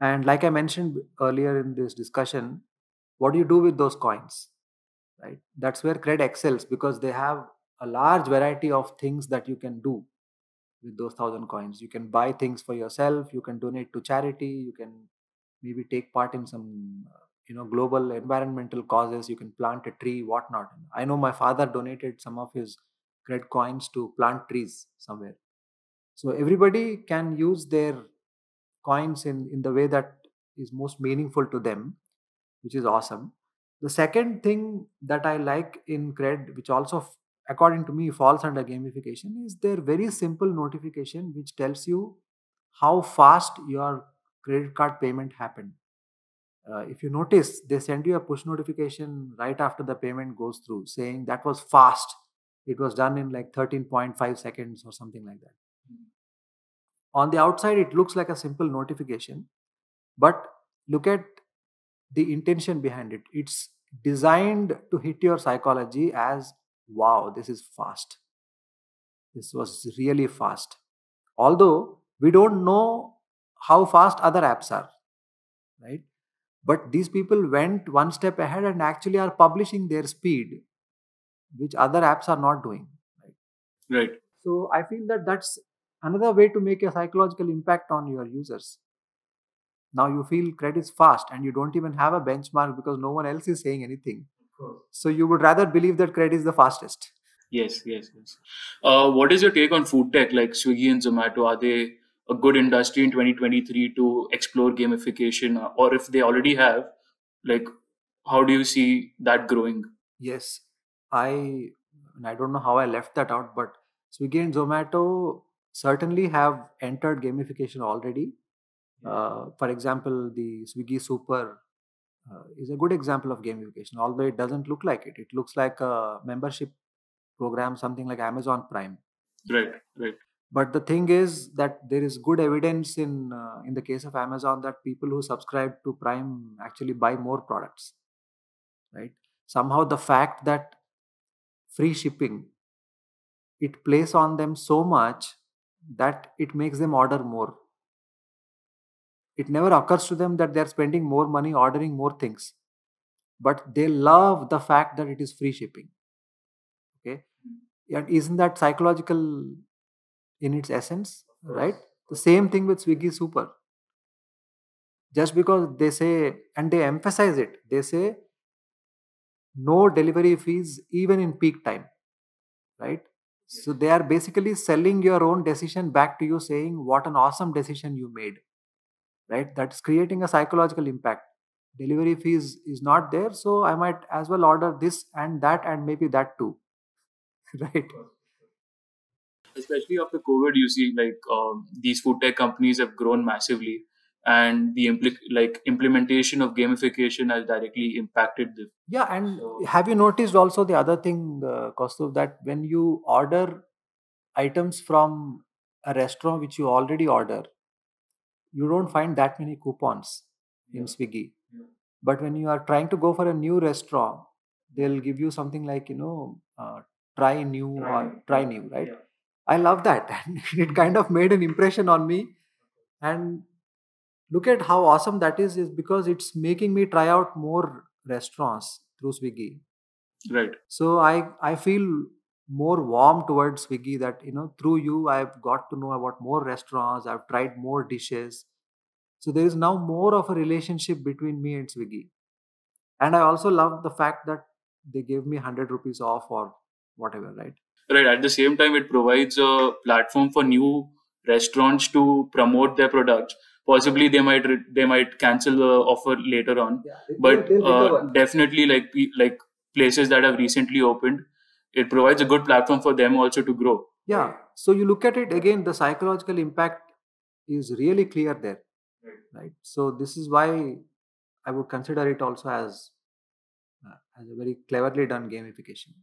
And like I mentioned earlier in this discussion, what do you do with those coins? Right? That's where Cred excels because they have a large variety of things that you can do with those thousand coins. You can buy things for yourself, you can donate to charity, you can maybe take part in some you know global environmental causes you can plant a tree whatnot i know my father donated some of his cred coins to plant trees somewhere so everybody can use their coins in in the way that is most meaningful to them which is awesome. The second thing that i like in cred which also according to me falls under gamification is their very simple notification which tells you how fast your credit card payment happened. Uh, if you notice they send you a push notification right after the payment goes through saying that was fast. It was done in like 13.5 seconds or something like that on the outside it looks like a simple notification but look at the intention behind it. It's designed to hit your psychology as wow this is fast. This was really fast. Although we don't know how fast other apps are right? But these people went one step ahead and actually are publishing their speed which other apps are not doing right? Right. So i feel that that's another way to make a psychological impact on your users. Now you feel CRED is fast and you don't even have a benchmark because no one else is saying anything. So you would rather believe that CRED is the fastest. Yes yes yes. Uh, what is your take on food tech? Like swiggy and zomato are they a good industry in 2023 to explore gamification? Or if they already have like how do you see that growing? Yes. I i don't know how i left that out but swiggy and zomato certainly have entered gamification already. Uh, for example the swiggy super uh, is a good example of gamification although it doesn't look like it. It looks like a membership program something like amazon prime. Right right. But the thing is that there is good evidence in uh, in the case of amazon that people who subscribe to prime actually buy more products right? Somehow the fact that free shipping it plays on them so much that it makes them order more. It never occurs to them that they're spending more money ordering more things but they love the fact that it is free shipping. Okay? Mm. And isn't that psychological in its essence right? The same thing with swiggy super. Just because they say and they emphasize it they say no delivery fees even in peak time right so they are basically selling your own decision back to you saying what an awesome decision you made right? That's creating a psychological impact. Delivery fees is not there so i might as well order this and that and maybe that too right? Especially after COVID, you see like um, these food tech companies have grown massively, and the impl- like implementation of gamification has directly impacted them. Yeah, and have you noticed also the other thing, uh, Kaustuv, that when you order items from a restaurant which you already order, you don't find that many coupons in Swiggy. But when you are trying to go for a new restaurant, they'll give you something like you know, uh, try new or try new, right? I love that. And it kind of made an impression on me. And look at how awesome that is, is because it's making me try out more restaurants through Swiggy. Right. So I I feel more warm towards Swiggy that you know through you I've got to know about more restaurants, I've tried more dishes. So there is now more of a relationship between me and Swiggy. And I also love the fact that they gave me 100 rupees off or whatever, right? right at the same time it provides a platform for new restaurants to promote their products possibly they might they might cancel the offer later on Yeah, but uh, definitely like like places that have recently opened it provides a good platform for them also to grow Yeah. So you look at it again, the psychological impact is really clear there. Right. So this is why I would consider it also as uh, as a very cleverly done gamification.